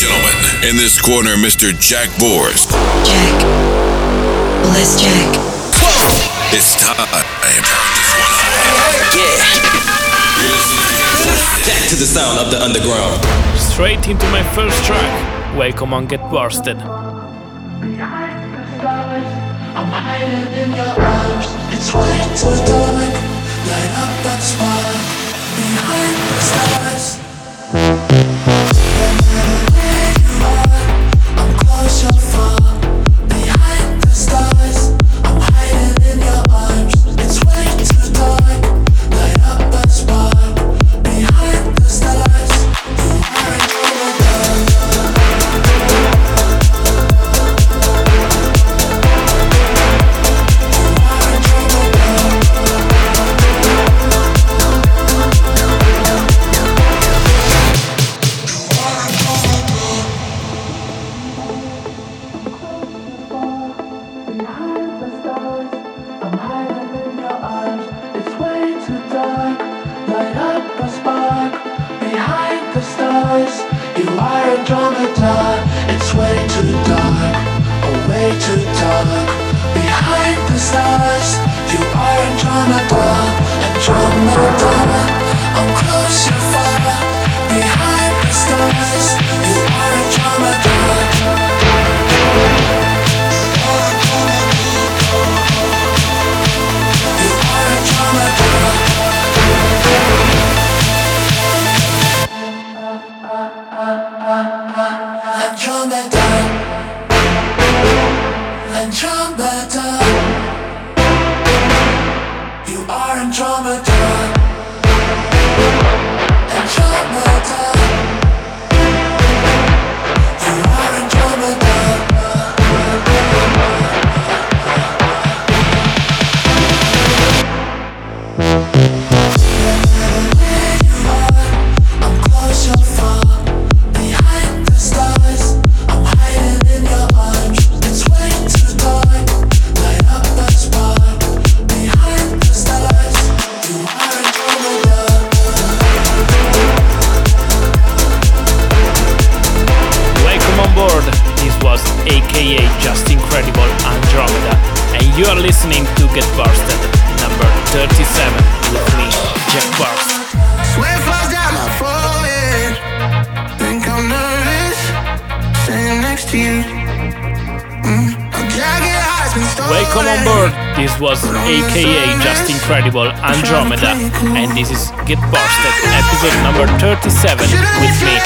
gentlemen, in this corner, Mr. Jack Bors. Jack. Bless Jack. Whoa. It's time. Yeah. Back to the sound of the underground. Straight into my first track. Welcome on Get Borsted. I'm hiding in your arms. It's way too dark. Light up that spot. Behind the stars. and. You are in trumpeter. Get Borsted, episode number 37, with me.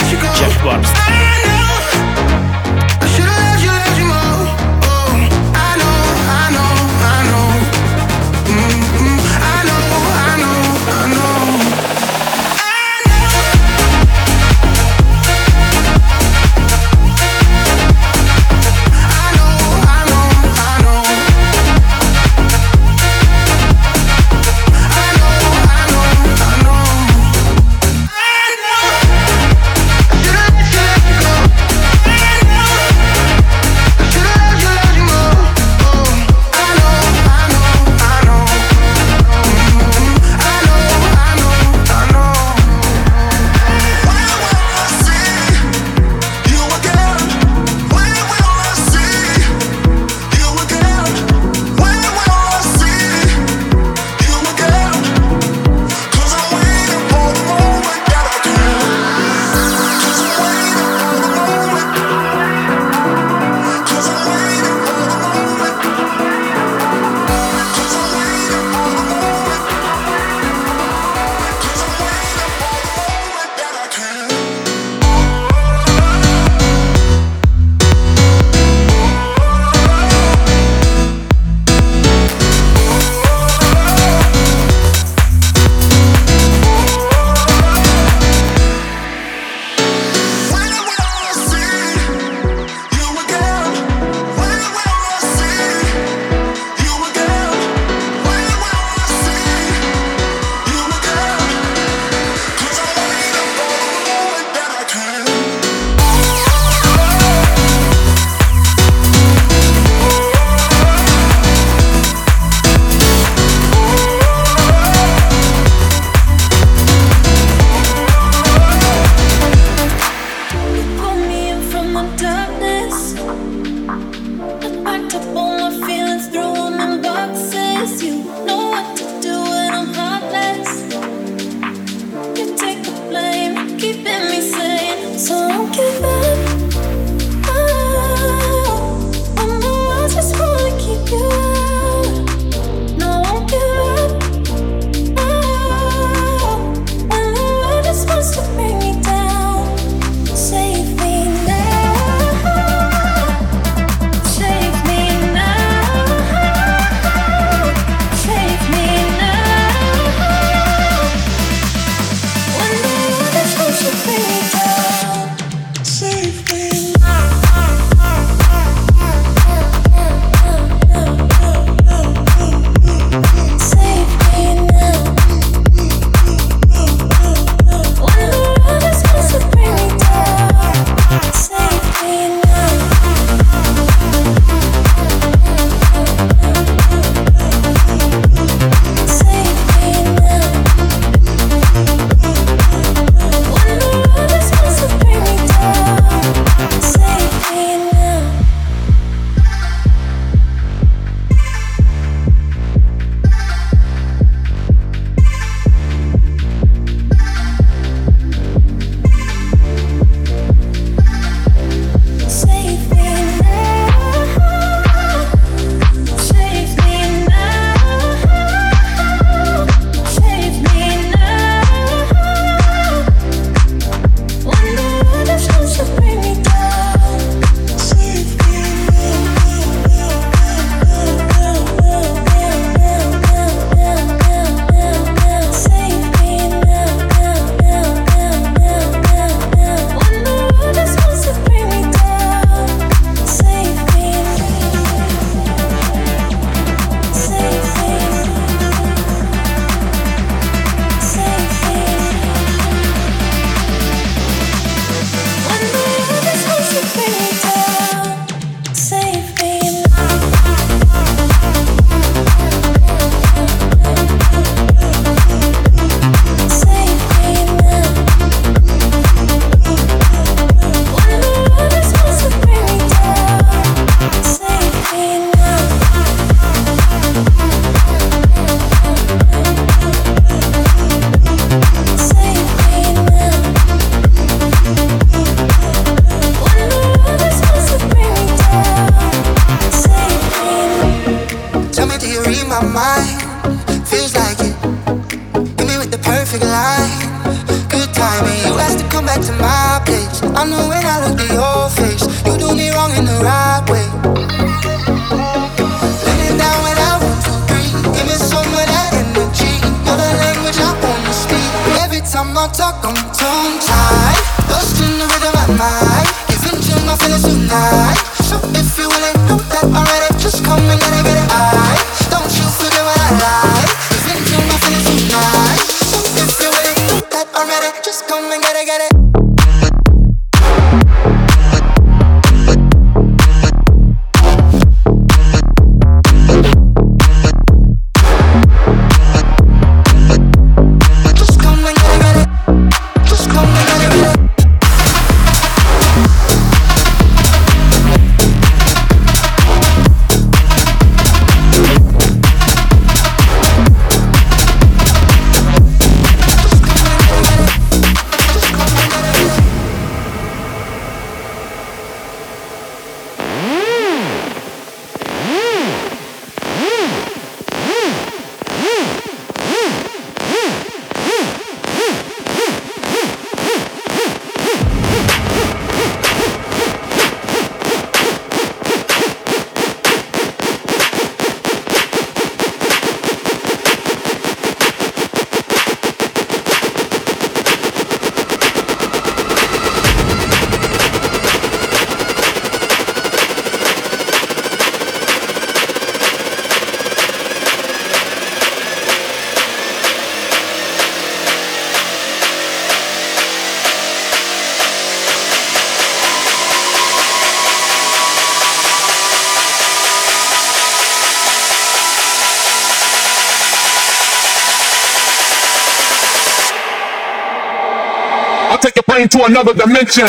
Brain to another dimension.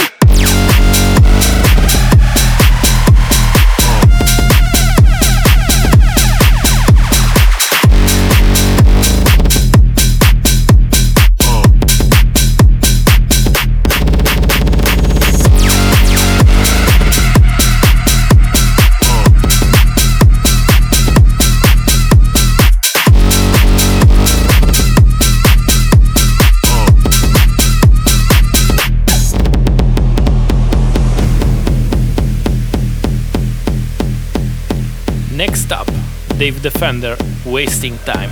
Dave Defender, Wasting Time.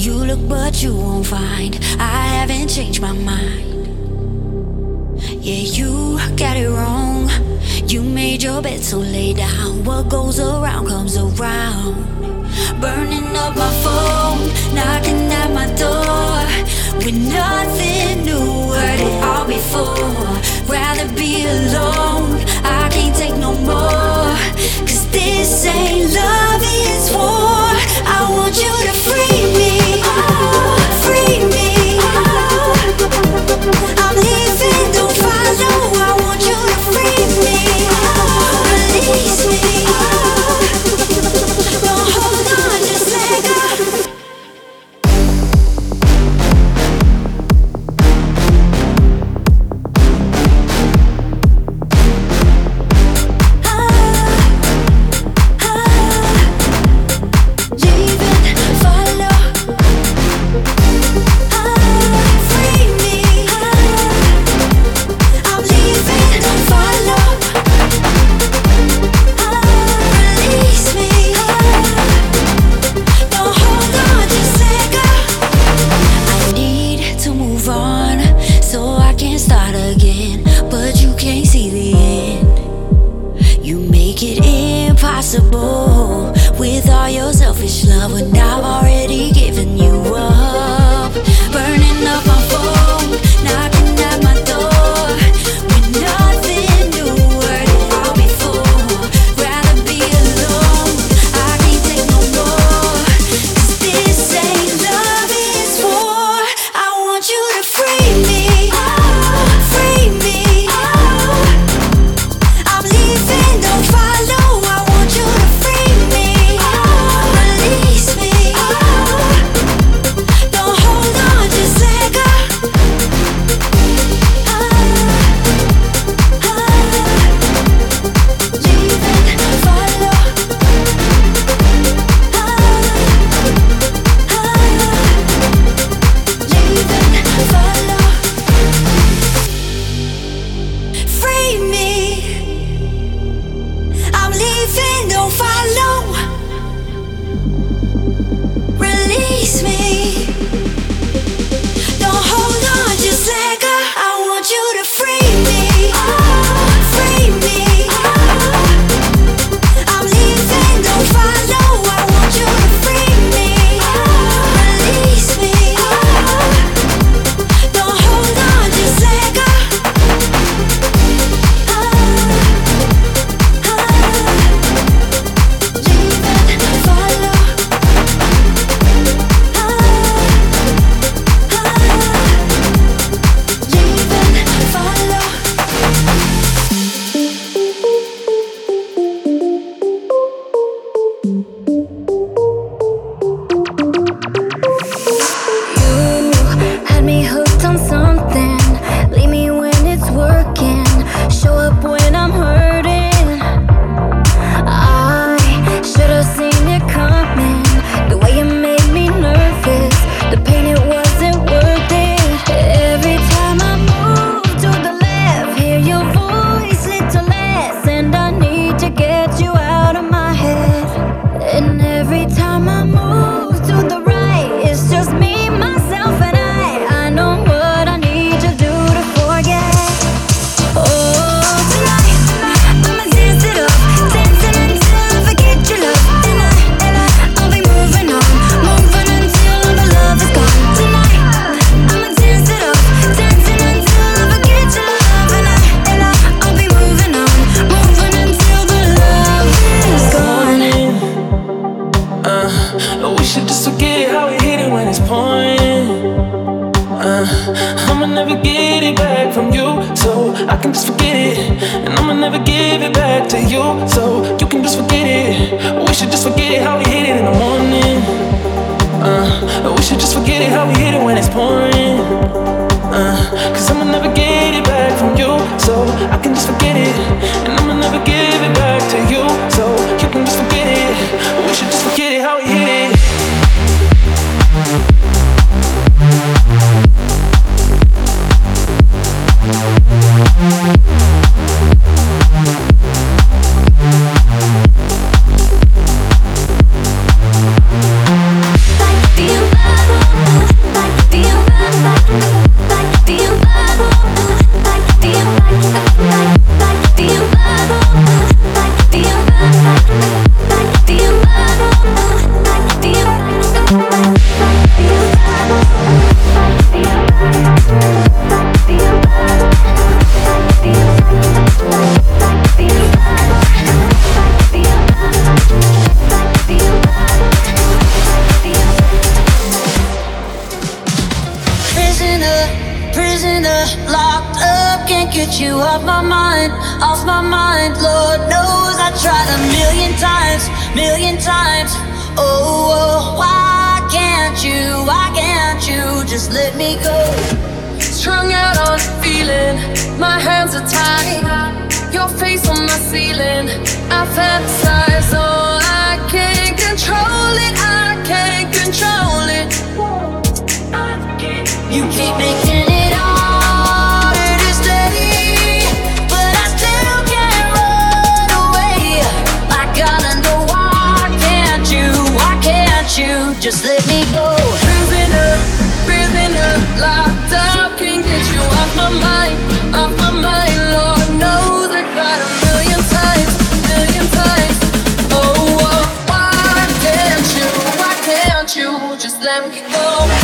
You look, but you won't find. I haven't changed my mind. Yeah, you got it wrong. You made your bed, so lay down. What goes around comes around. Burning up my phone, knocking at my door. With nothing new, heard it all before. Rather be alone, I can't take no more. Cause this ain't love, it's war. I want you to free me. my mind, off my mind. Lord knows I tried a million times, million times. Oh, oh why can't you, why can't you just let me go? Strung out on feeling, my hands are tied. Your face on my ceiling, I fantasize. Oh, I can't control it, I can't control it. You keep making Let me go.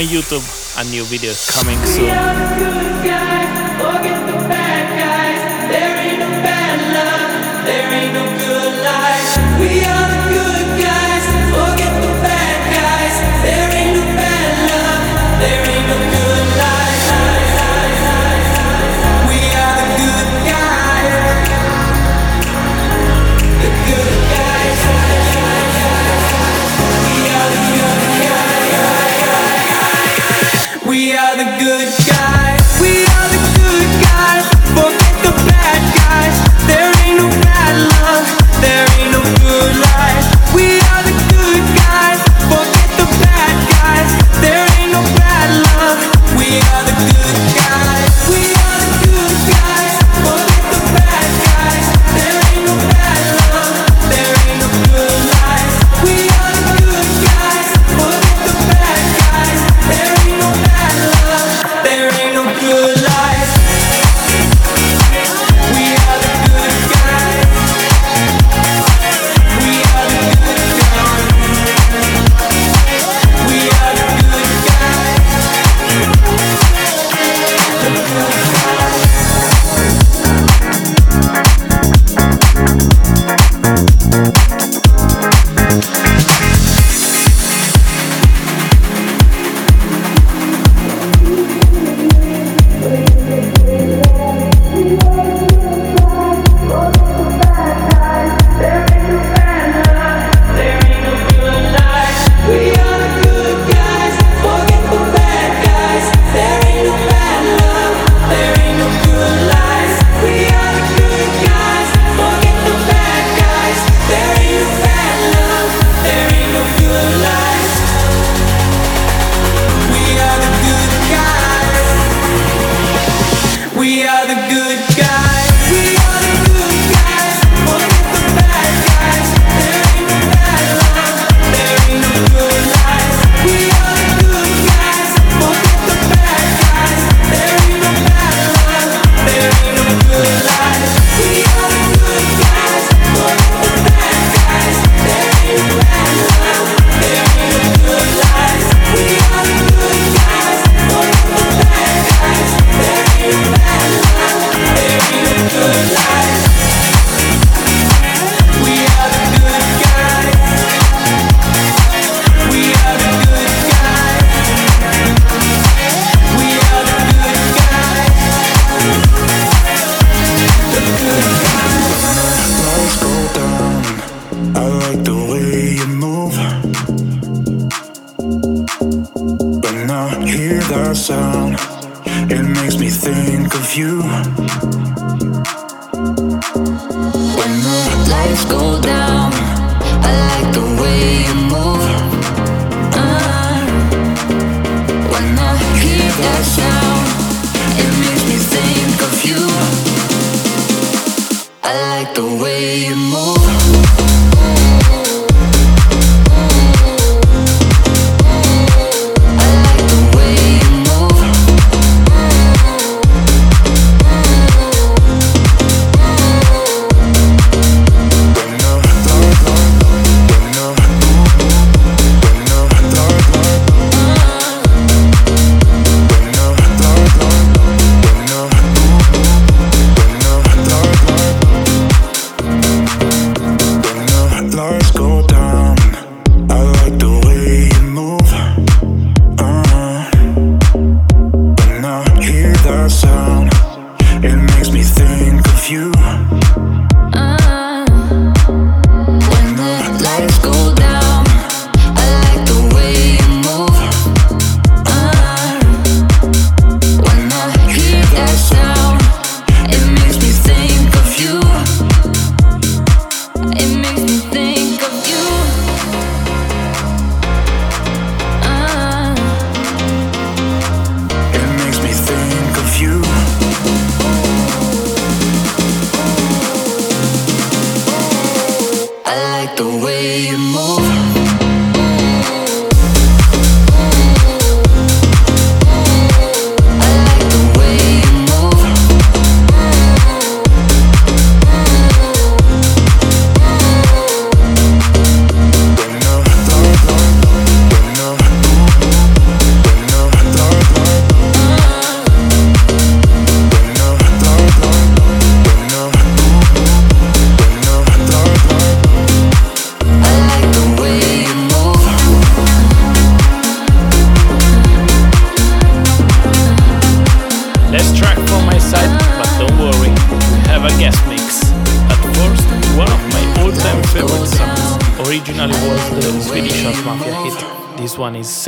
on YouTube. A new video coming soon.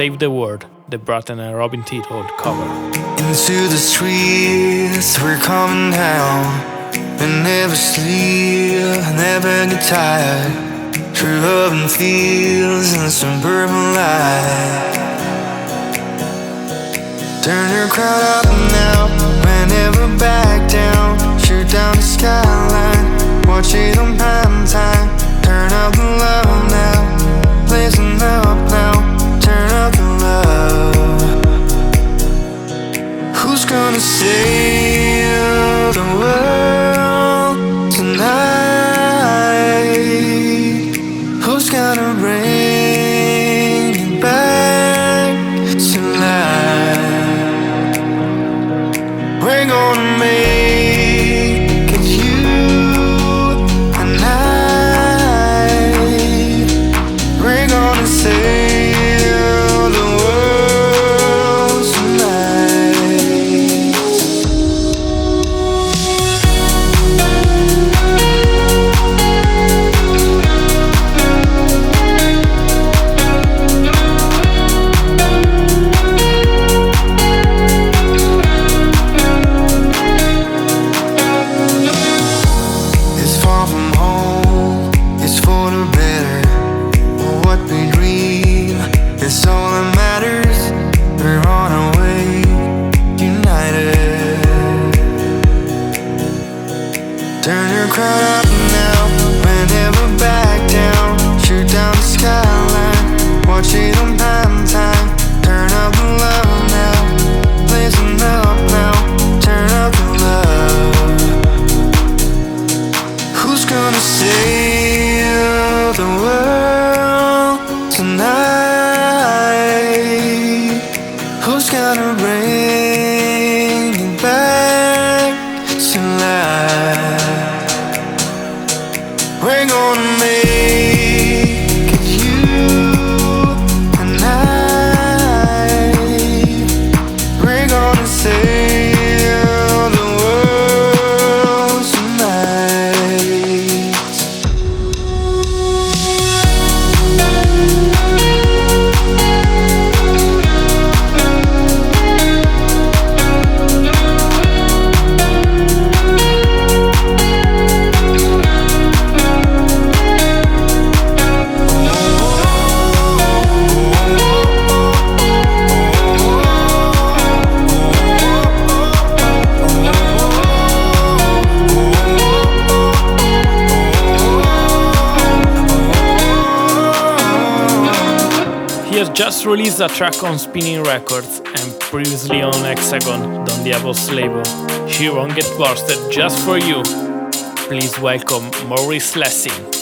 Save the World, the Bratton and Robin Teed cover. Into the streets, we're coming down. We never sleep, never get tired. True love and fields and suburban life. Turn your crowd up now, and never back down. Shoot down the skyline, watch it on prime time. Turn up the love now, blazing up now love Who's gonna save the world? Just released a track on Spinnin' Records and previously on Hexagon, Don Diablo's label. Here on Get Borsted just for you. Please welcome Maurice Lessing.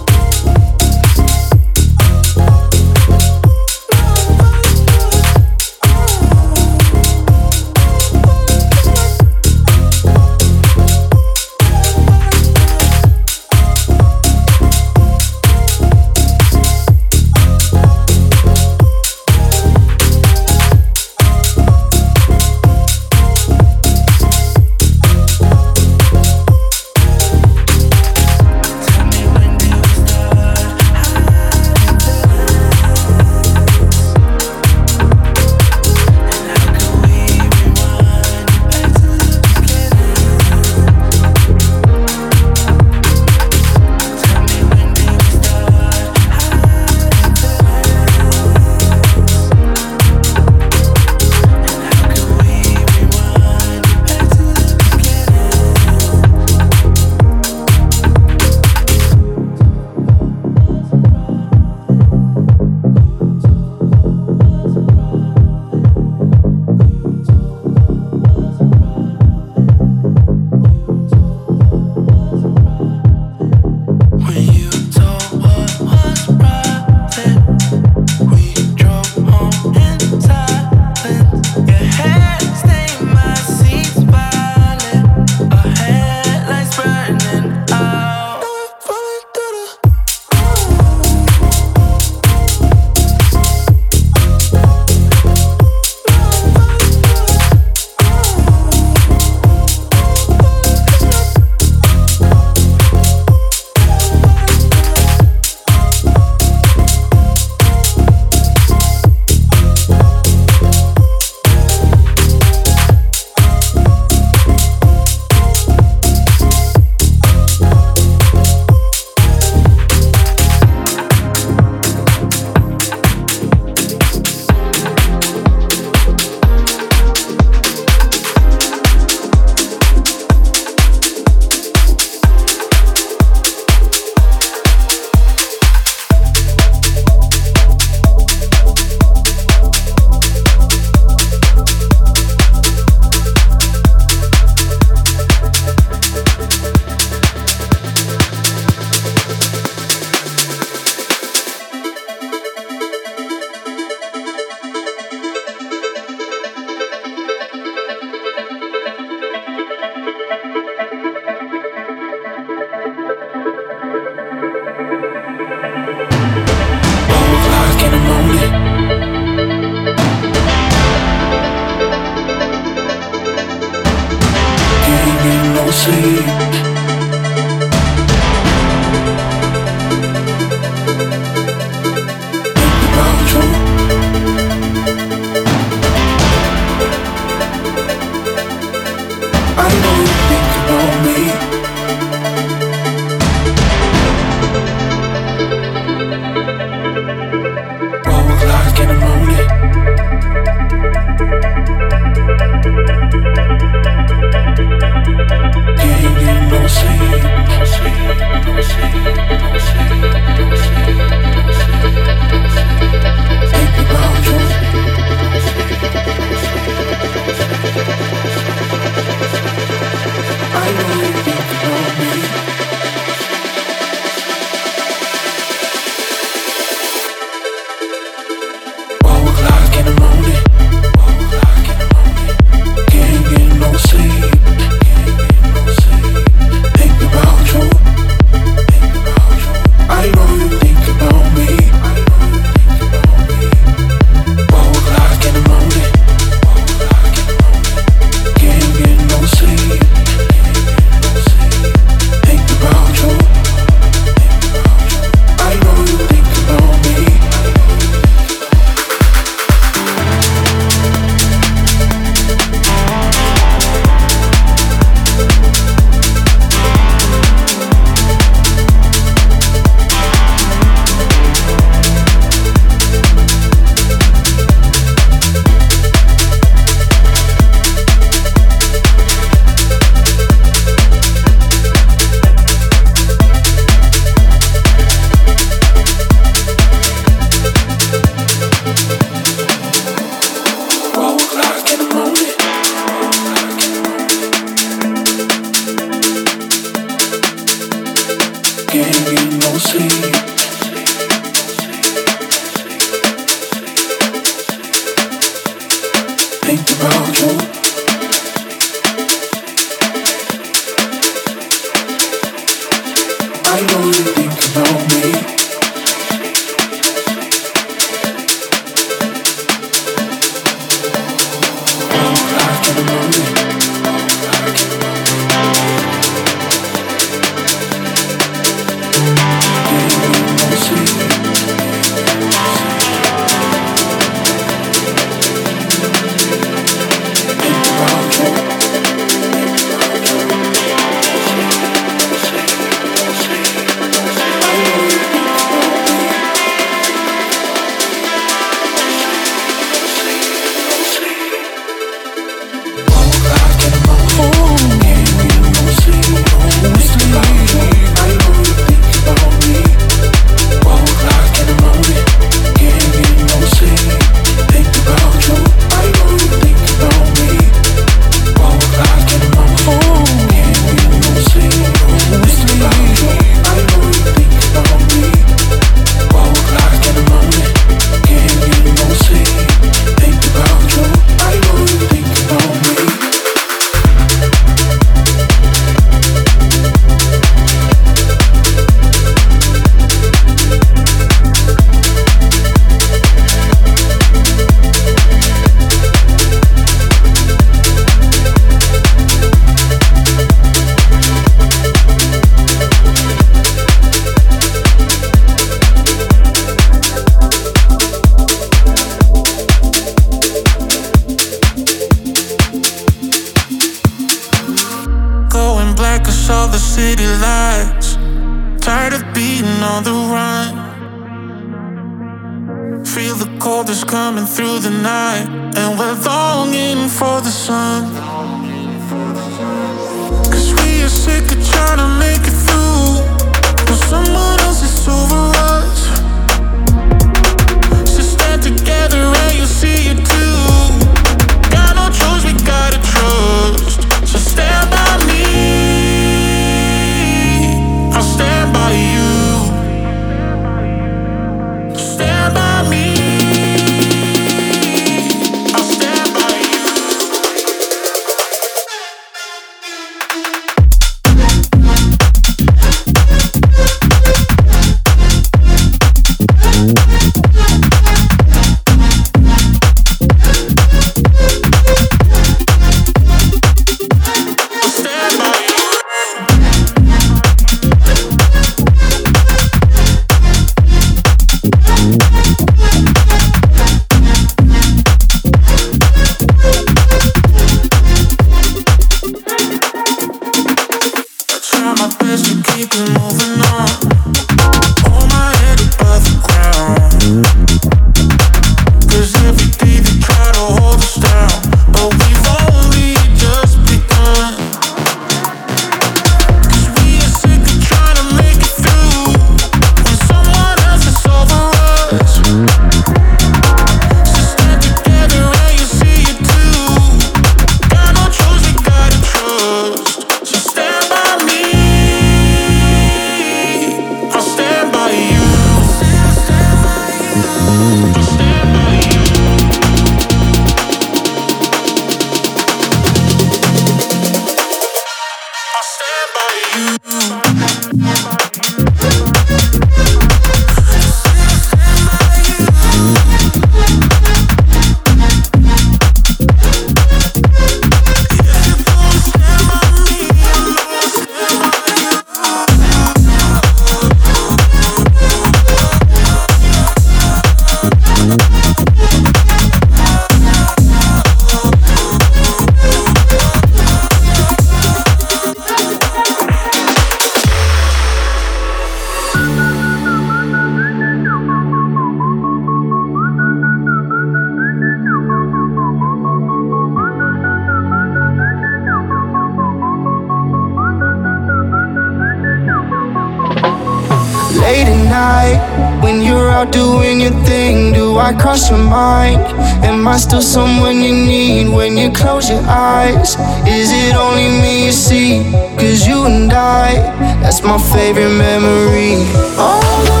still someone you need when you close your eyes? Is it only me you see? Cause you and I, that's my favorite memory. Although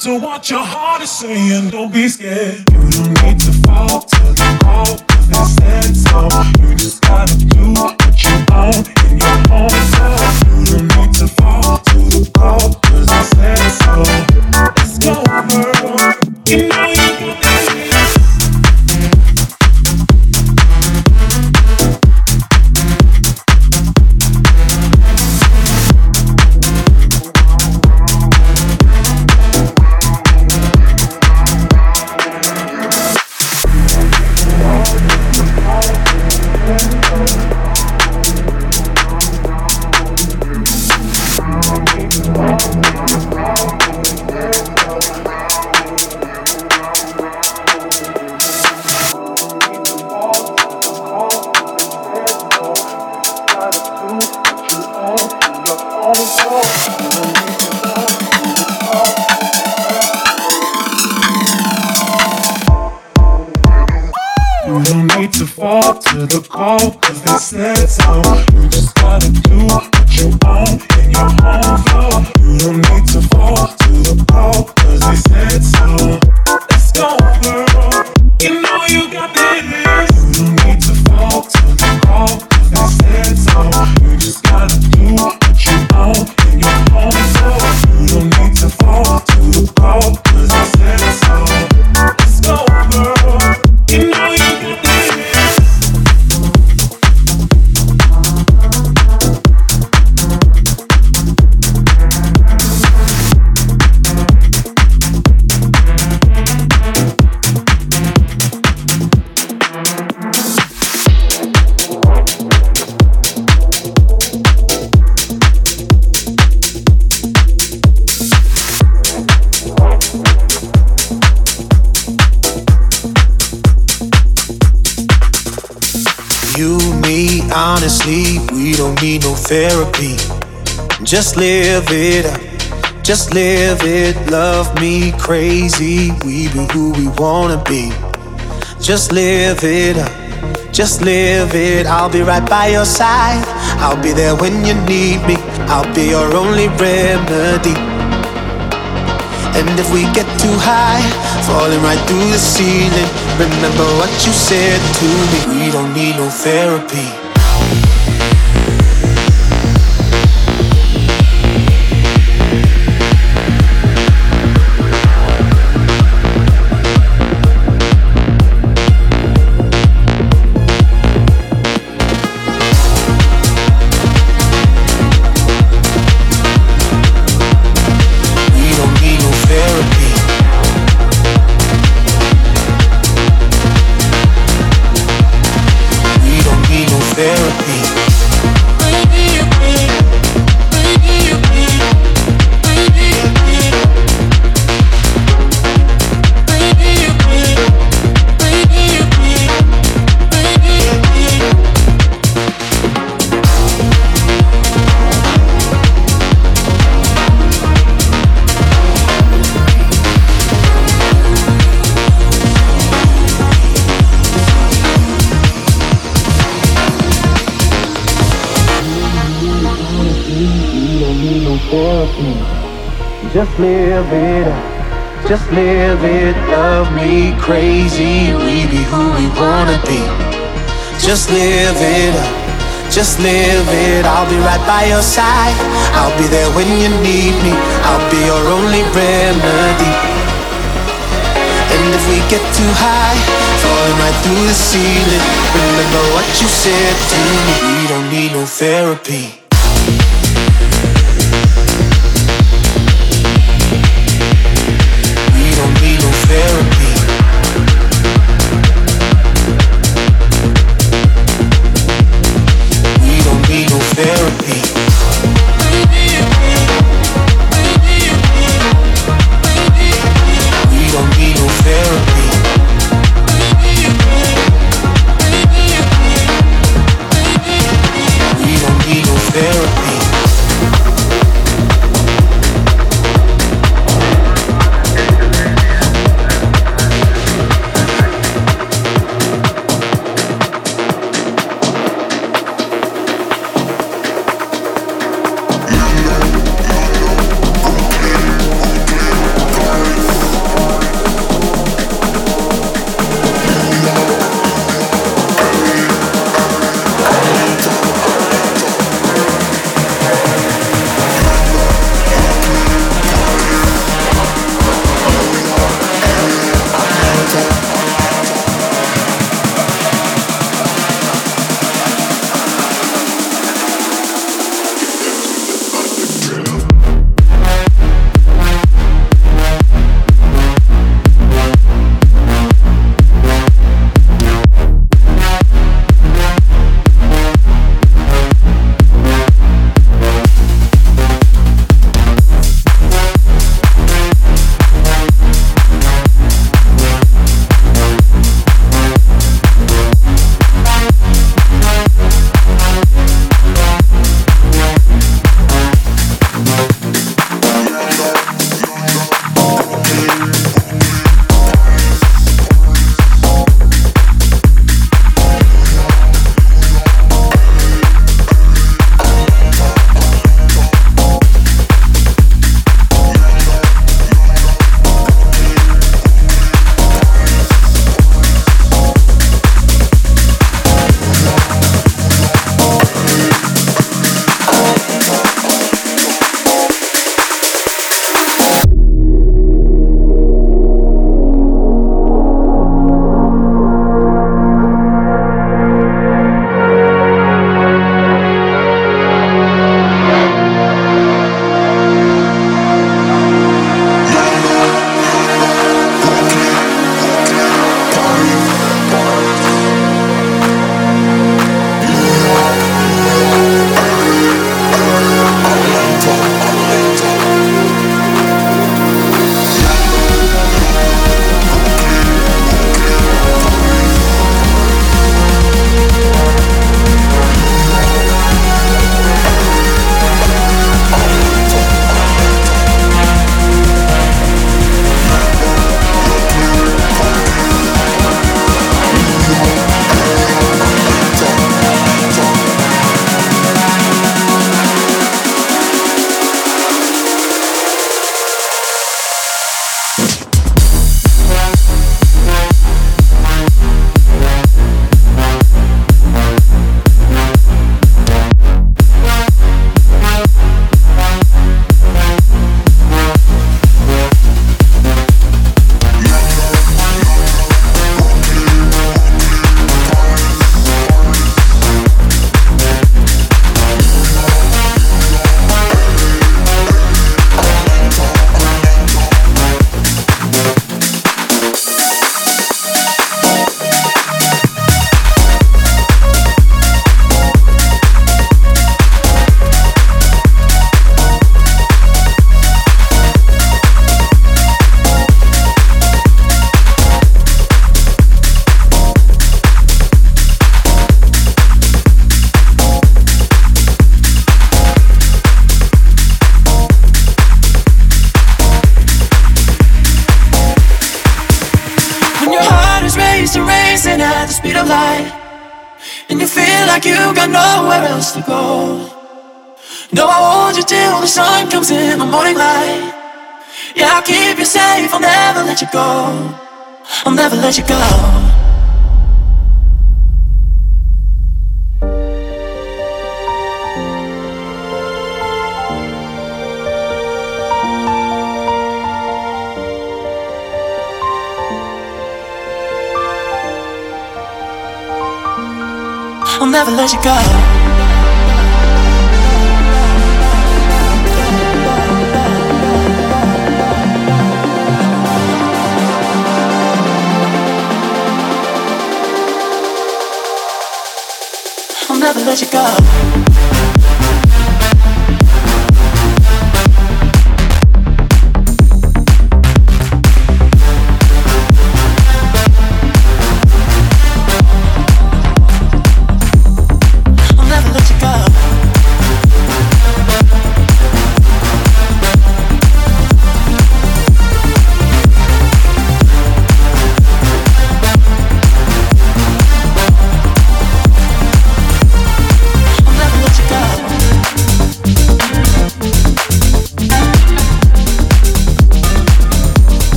to what your heart is saying. Don't be scared. You don't need to fall. Therapy. Just live it up. Just live it. Love me crazy. We be who we wanna be. Just live it up. Just live it. I'll be right by your side. I'll be there when you need me. I'll be your only remedy. And if we get too high, falling right through the ceiling, remember what you said to me. We don't need no therapy. Just live it up. Just live it. Love me crazy. We be who we wanna be. Just live it up. Just live it. I'll be right by your side. I'll be there when you need me. I'll be your only remedy. And if we get too high, falling right through the ceiling, remember what you said to me. We don't need no therapy.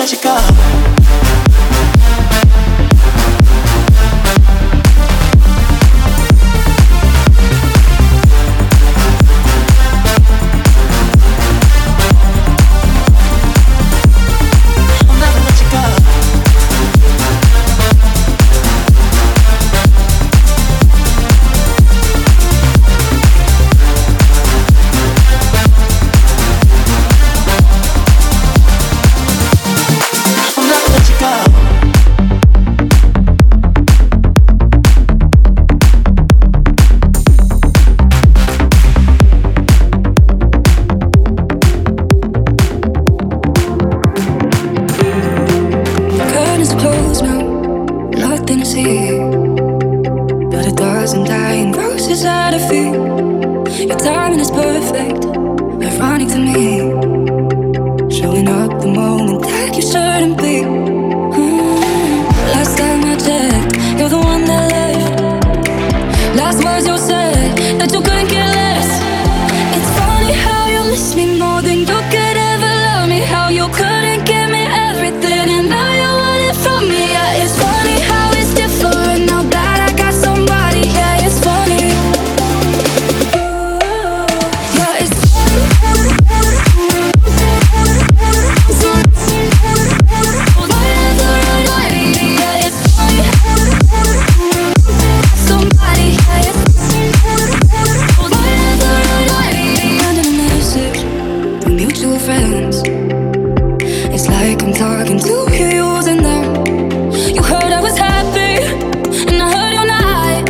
Let you go. talking to you using them. You heard I was happy, and I heard you're not.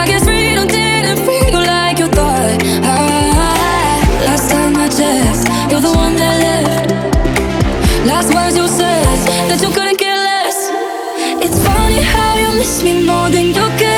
I guess freedom didn't feel like you thought. I, last time I checked, you're the one that left. Last words you said that you couldn't care less. It's funny how you miss me more than you care.